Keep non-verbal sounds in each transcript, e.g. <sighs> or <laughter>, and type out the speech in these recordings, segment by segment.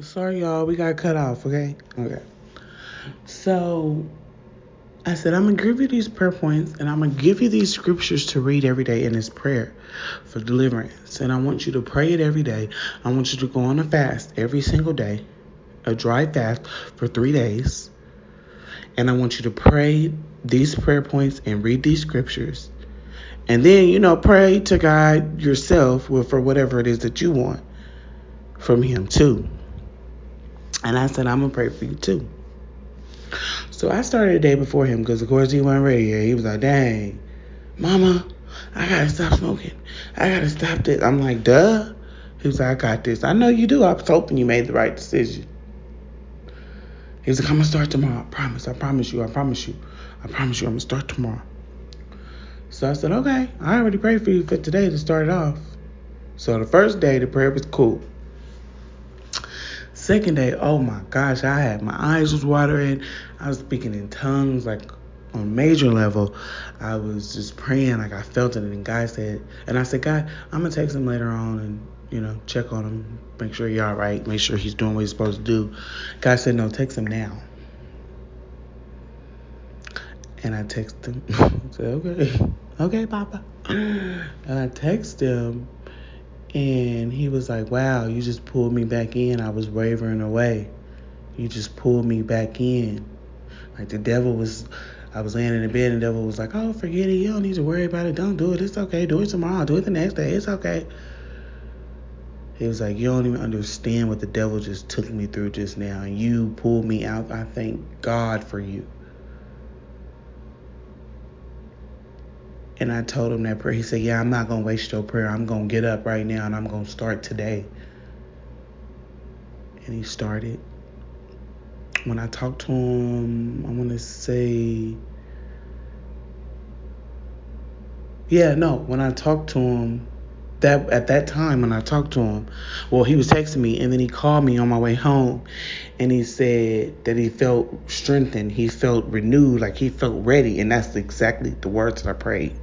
Sorry, y'all. We got cut off, okay? Okay. So I said, I'm going to give you these prayer points and I'm going to give you these scriptures to read every day in this prayer for deliverance. And I want you to pray it every day. I want you to go on a fast every single day, a dry fast for three days. And I want you to pray these prayer points and read these scriptures. And then, you know, pray to God yourself for whatever it is that you want from Him, too. And I said, I'm going to pray for you, too. So I started a day before him because, of course, he wasn't ready yet. He was like, dang, mama, I got to stop smoking. I got to stop this. I'm like, duh. He was like, I got this. I know you do. I was hoping you made the right decision. He was like, I'm going to start tomorrow. I promise. I promise you. I promise you. I promise you. I'm going to start tomorrow. So I said, okay. I already prayed for you for today to start it off. So the first day, the prayer was cool. Second day, oh my gosh, I had my eyes was watering. I was speaking in tongues, like on major level. I was just praying, like I felt it. And God said, and I said, God, I'm gonna text him later on and you know check on him, make sure he's all right, make sure he's doing what he's supposed to do. God said, no, text him now. And I texted him. <laughs> I said, okay, okay, Papa. And I texted him and he was like, Wow, you just pulled me back in. I was wavering away. You just pulled me back in. Like the devil was, I was laying in the bed and the devil was like, Oh, forget it. You don't need to worry about it. Don't do it. It's okay. Do it tomorrow. Do it the next day. It's okay. He was like, You don't even understand what the devil just took me through just now. And you pulled me out. I thank God for you. And I told him that prayer. He said, Yeah, I'm not going to waste your prayer. I'm going to get up right now and I'm going to start today. And he started. When I talked to him, I want to say, yeah, no, when I talked to him, that at that time when I talked to him, well, he was texting me and then he called me on my way home and he said that he felt strengthened, he felt renewed, like he felt ready, and that's exactly the words that I prayed.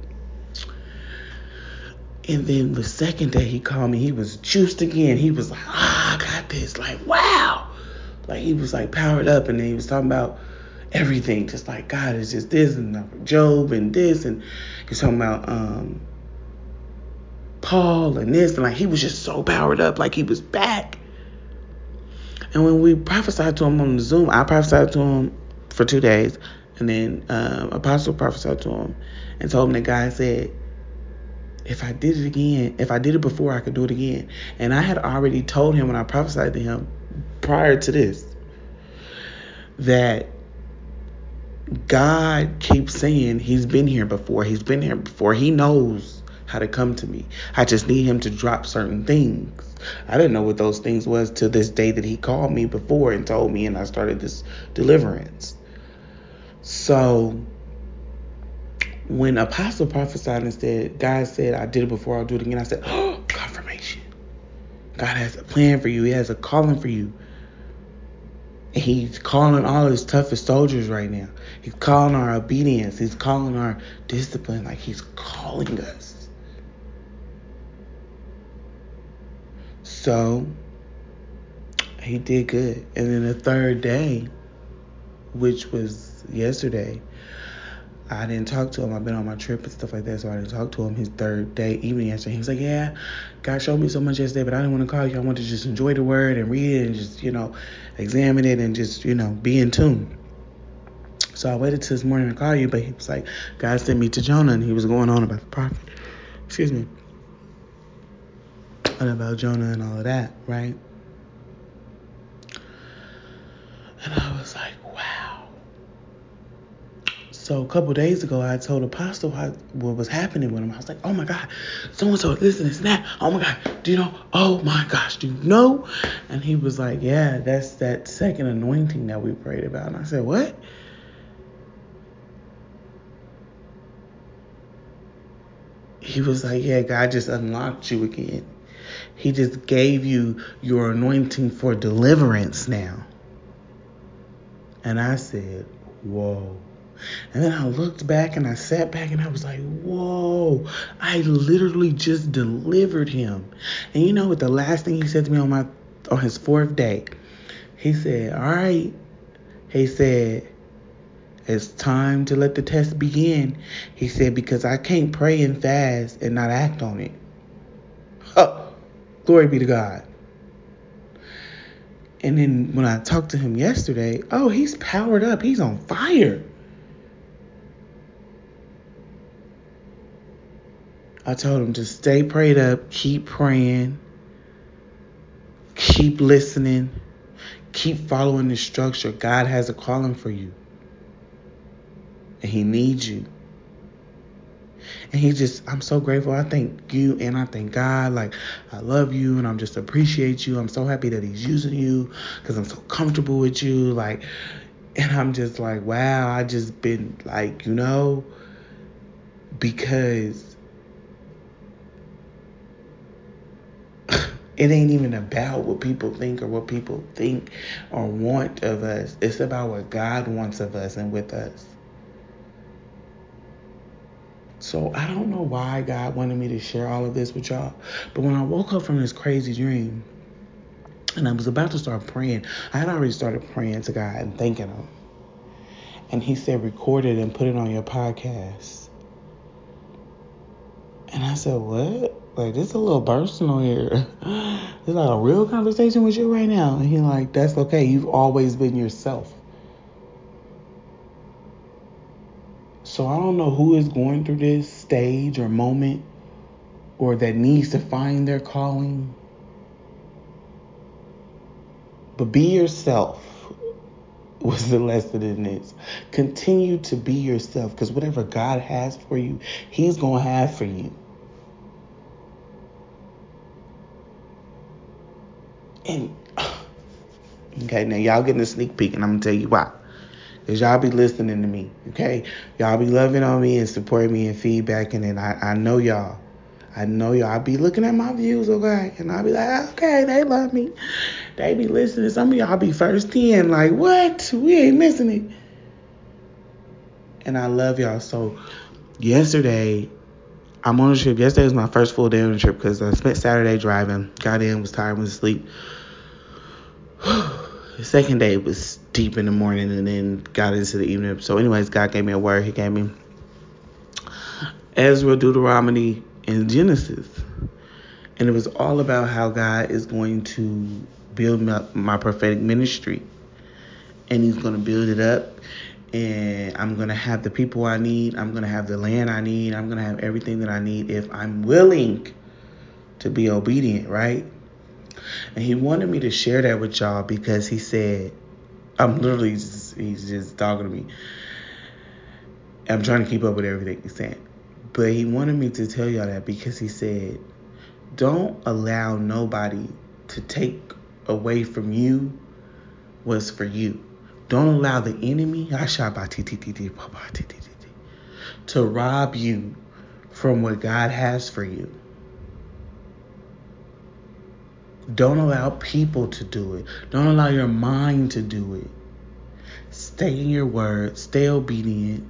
And then the second day he called me, he was juiced again. He was like, ah, I got this. Like, wow. Like he was like powered up and then he was talking about everything, just like God is just this and Job and this and he's talking about um Paul and this and like he was just so powered up, like he was back. And when we prophesied to him on the Zoom, I prophesied to him for two days, and then um, Apostle prophesied to him and told him that God said if I did it again, if I did it before, I could do it again. And I had already told him when I prophesied to him prior to this that God keeps saying he's been here before. He's been here before. He knows how to come to me. I just need him to drop certain things. I didn't know what those things was to this day that he called me before and told me and I started this deliverance. So when Apostle prophesied and said, God said, I did it before, I'll do it again, I said, oh, confirmation. God has a plan for you. He has a calling for you. He's calling all his toughest soldiers right now. He's calling our obedience. He's calling our discipline. Like he's calling us. So he did good. And then the third day, which was yesterday, I didn't talk to him. I've been on my trip and stuff like that, so I didn't talk to him his third day, evening yesterday. He was like, Yeah, God showed me so much yesterday, but I didn't want to call you. I wanted to just enjoy the word and read it and just, you know, examine it and just, you know, be in tune. So I waited till this morning to call you, but he was like, God sent me to Jonah and he was going on about the prophet. Excuse me. And about Jonah and all of that, right? And I was like, wow. So a couple days ago, I told Apostle how, what was happening with him. I was like, oh my God, so and so, this and this and that. Oh my God, do you know? Oh my gosh, do you know? And he was like, yeah, that's that second anointing that we prayed about. And I said, what? He was like, yeah, God just unlocked you again. He just gave you your anointing for deliverance now. And I said, whoa. And then I looked back and I sat back and I was like, whoa, I literally just delivered him. And you know what the last thing he said to me on my on his fourth day? He said, All right. He said, It's time to let the test begin. He said, Because I can't pray and fast and not act on it. Oh, Glory be to God. And then when I talked to him yesterday, oh, he's powered up. He's on fire. I told him to stay prayed up, keep praying, keep listening, keep following the structure. God has a calling for you, and He needs you. And he just, I'm so grateful. I thank you and I thank God. Like, I love you and I'm just appreciate you. I'm so happy that he's using you because I'm so comfortable with you. Like, and I'm just like, wow, I just been like, you know, because it ain't even about what people think or what people think or want of us. It's about what God wants of us and with us. So I don't know why God wanted me to share all of this with y'all. But when I woke up from this crazy dream and I was about to start praying, I had already started praying to God and thanking Him. And He said, record it and put it on your podcast. And I said, what? Like, this is a little personal here. <laughs> It's like a real conversation with you right now. And He's like, that's okay. You've always been yourself. So I don't know who is going through this stage or moment or that needs to find their calling. But be yourself was the lesson in this. Continue to be yourself because whatever God has for you, He's going to have for you. And, okay, now y'all getting a sneak peek, and I'm to tell you why. Because y'all be listening to me, okay? Y'all be loving on me and supporting me and feedbacking, and I, I know y'all. I know y'all. I be looking at my views, okay? And I'll be like, okay, they love me. They be listening. Some of y'all be first in, like, what? We ain't missing it. And I love y'all. So, yesterday, I'm on a trip. Yesterday was my first full day on the trip because I spent Saturday driving. Got in, was tired, was asleep. <sighs> the second day was deep in the morning and then got into the evening. So, anyways, God gave me a word. He gave me Ezra, Deuteronomy, and Genesis. And it was all about how God is going to build my, my prophetic ministry. And He's going to build it up. And I'm going to have the people I need. I'm going to have the land I need. I'm going to have everything that I need if I'm willing to be obedient, right? And He wanted me to share that with y'all because He said, I'm literally just, he's just talking to me. I'm trying to keep up with everything he's saying. But he wanted me to tell y'all that because he said, don't allow nobody to take away from you what's for you. Don't allow the enemy to rob you from what God has for you. Don't allow people to do it. Don't allow your mind to do it. Stay in your word, stay obedient,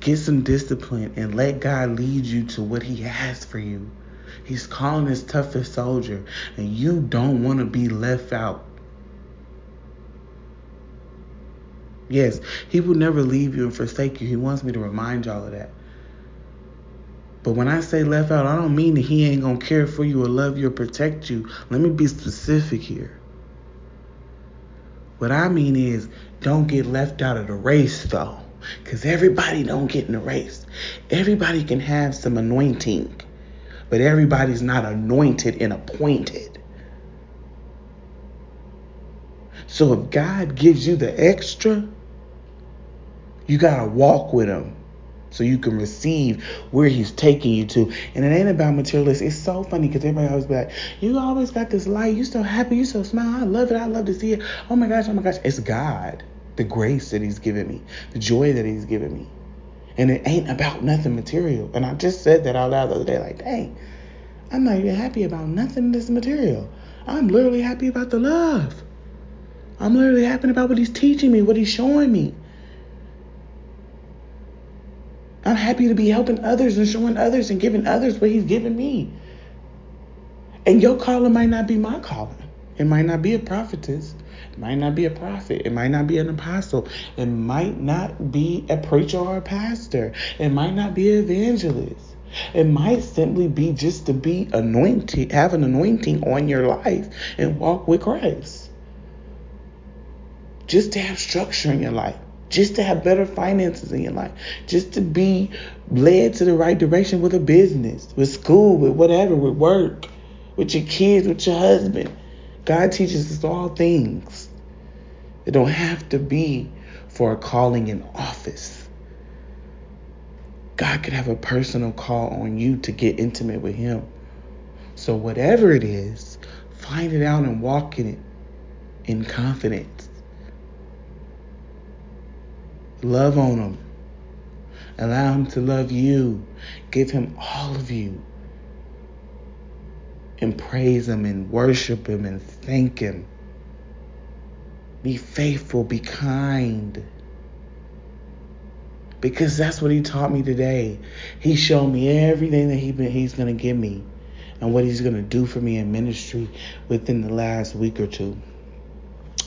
get some discipline, and let God lead you to what He has for you. He's calling His toughest soldier, and you don't want to be left out. Yes, He will never leave you and forsake you. He wants me to remind y'all of that. But when I say left out, I don't mean that He ain't going to care for you or love you or protect you. Let me be specific here. What I mean is, don't get left out of the race, though. Because everybody don't get in the race. Everybody can have some anointing. But everybody's not anointed and appointed. So if God gives you the extra, you got to walk with Him so you can receive where He's taking you to. And it ain't about materialistic. It's so funny because everybody always be like, You always got this light. You so happy. You so smile. I love it. I love to see it. Oh my gosh. Oh my gosh. It's God. The grace that He's given me, the joy that He's given me. And it ain't about nothing material. And I just said that out loud the other day, like, dang, I'm not even happy about nothing that's material. I'm literally happy about the love. I'm literally happy about what he's teaching me, what he's showing me. I'm happy to be helping others and showing others and giving others what he's given me. And your calling might not be my calling. It might not be a prophetess. It might not be a prophet. It might not be an apostle. It might not be a preacher or a pastor. It might not be an evangelist. It might simply be just to be anointed, have an anointing on your life and walk with Christ. Just to have structure in your life. Just to have better finances in your life. Just to be led to the right direction with a business, with school, with whatever, with work, with your kids, with your husband. God teaches us all things. It don't have to be for a calling in office. God could have a personal call on you to get intimate with Him. So, whatever it is, find it out and walk in it in confidence. Love on Him. Allow Him to love you. Give Him all of you. And praise Him and worship Him and thank Him. Be faithful, be kind because that's what he taught me today. He showed me everything that he been, he's going to give me and what he's going to do for me in ministry within the last week or two.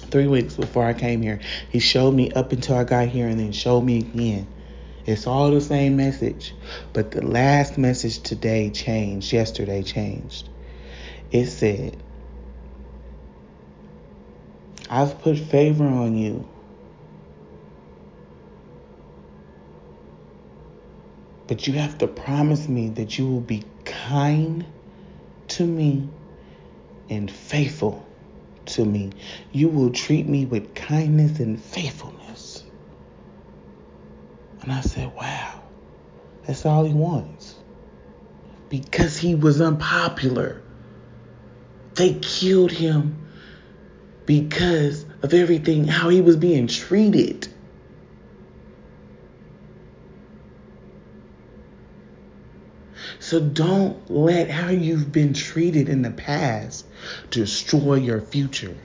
Three weeks before I came here, he showed me up until I got here and then showed me again. It's all the same message, but the last message today changed, yesterday changed. It said, I've put favor on you But you have to promise me that you will be kind to me and faithful to me. You will treat me with kindness and faithfulness. And I said, wow, that's all he wants. Because he was unpopular. They killed him because of everything, how he was being treated. So don't let how you've been treated in the past destroy your future.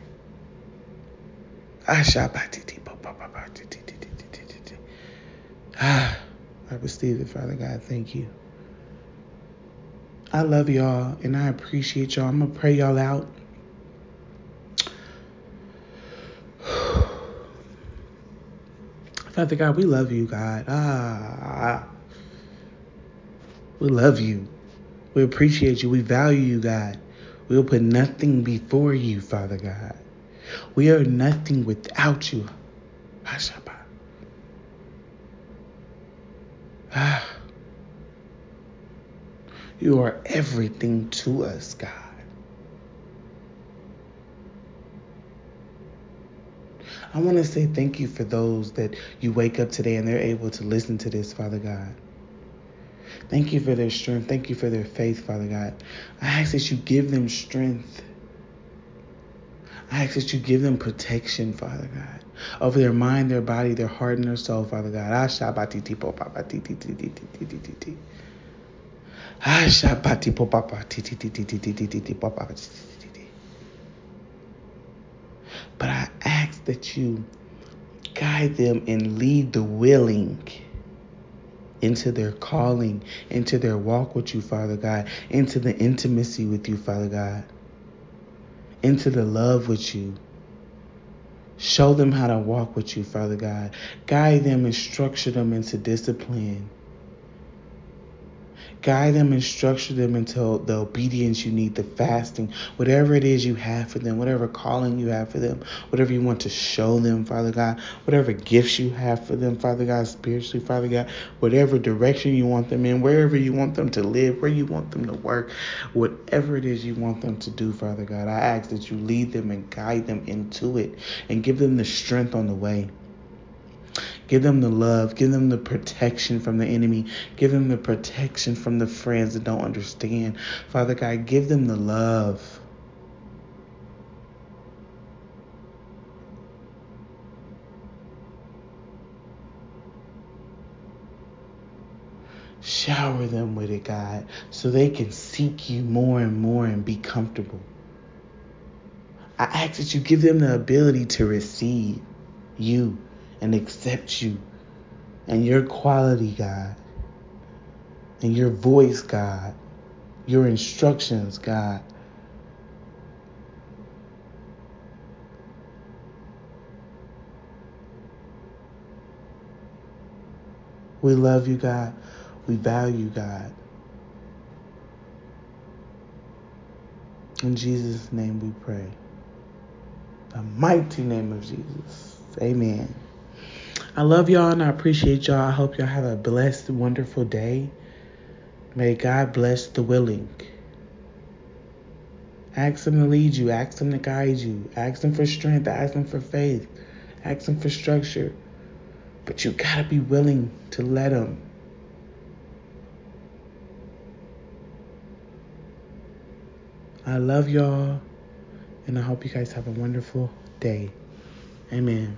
Ah, I receive it, Father God. Thank you. I love y'all and I appreciate y'all. I'm going to pray y'all out. <sighs> Father God, we love you, God. Ah. We love you. We appreciate you. We value you, God. We'll put nothing before you, Father God. We are nothing without you. Ah. You are everything to us, God. I want to say thank you for those that you wake up today and they're able to listen to this, Father God. Thank you for their strength. Thank you for their faith, Father God. I ask that you give them strength. I ask that you give them protection, Father God, over their mind, their body, their heart, and their soul, Father God. Ah, ah, but I ask that you guide them and lead the willing into their calling, into their walk with you, Father God, into the intimacy with you, Father God, into the love with you. Show them how to walk with you, Father God. Guide them and structure them into discipline guide them and structure them until the obedience you need, the fasting, whatever it is you have for them, whatever calling you have for them, whatever you want to show them, Father God, whatever gifts you have for them, Father God, spiritually, Father God, whatever direction you want them in, wherever you want them to live, where you want them to work, whatever it is you want them to do, Father God, I ask that you lead them and guide them into it and give them the strength on the way. Give them the love. Give them the protection from the enemy. Give them the protection from the friends that don't understand. Father God, give them the love. Shower them with it, God, so they can seek you more and more and be comfortable. I ask that you give them the ability to receive you and accept you and your quality, God, and your voice, God, your instructions, God. We love you, God. We value God. In Jesus' name we pray. The mighty name of Jesus. Amen. I love y'all and I appreciate y'all. I hope y'all have a blessed, wonderful day. May God bless the willing. Ask Him to lead you, ask Him to guide you, ask Him for strength, ask Him for faith, ask Him for structure. But you gotta be willing to let Him. I love y'all and I hope you guys have a wonderful day. Amen.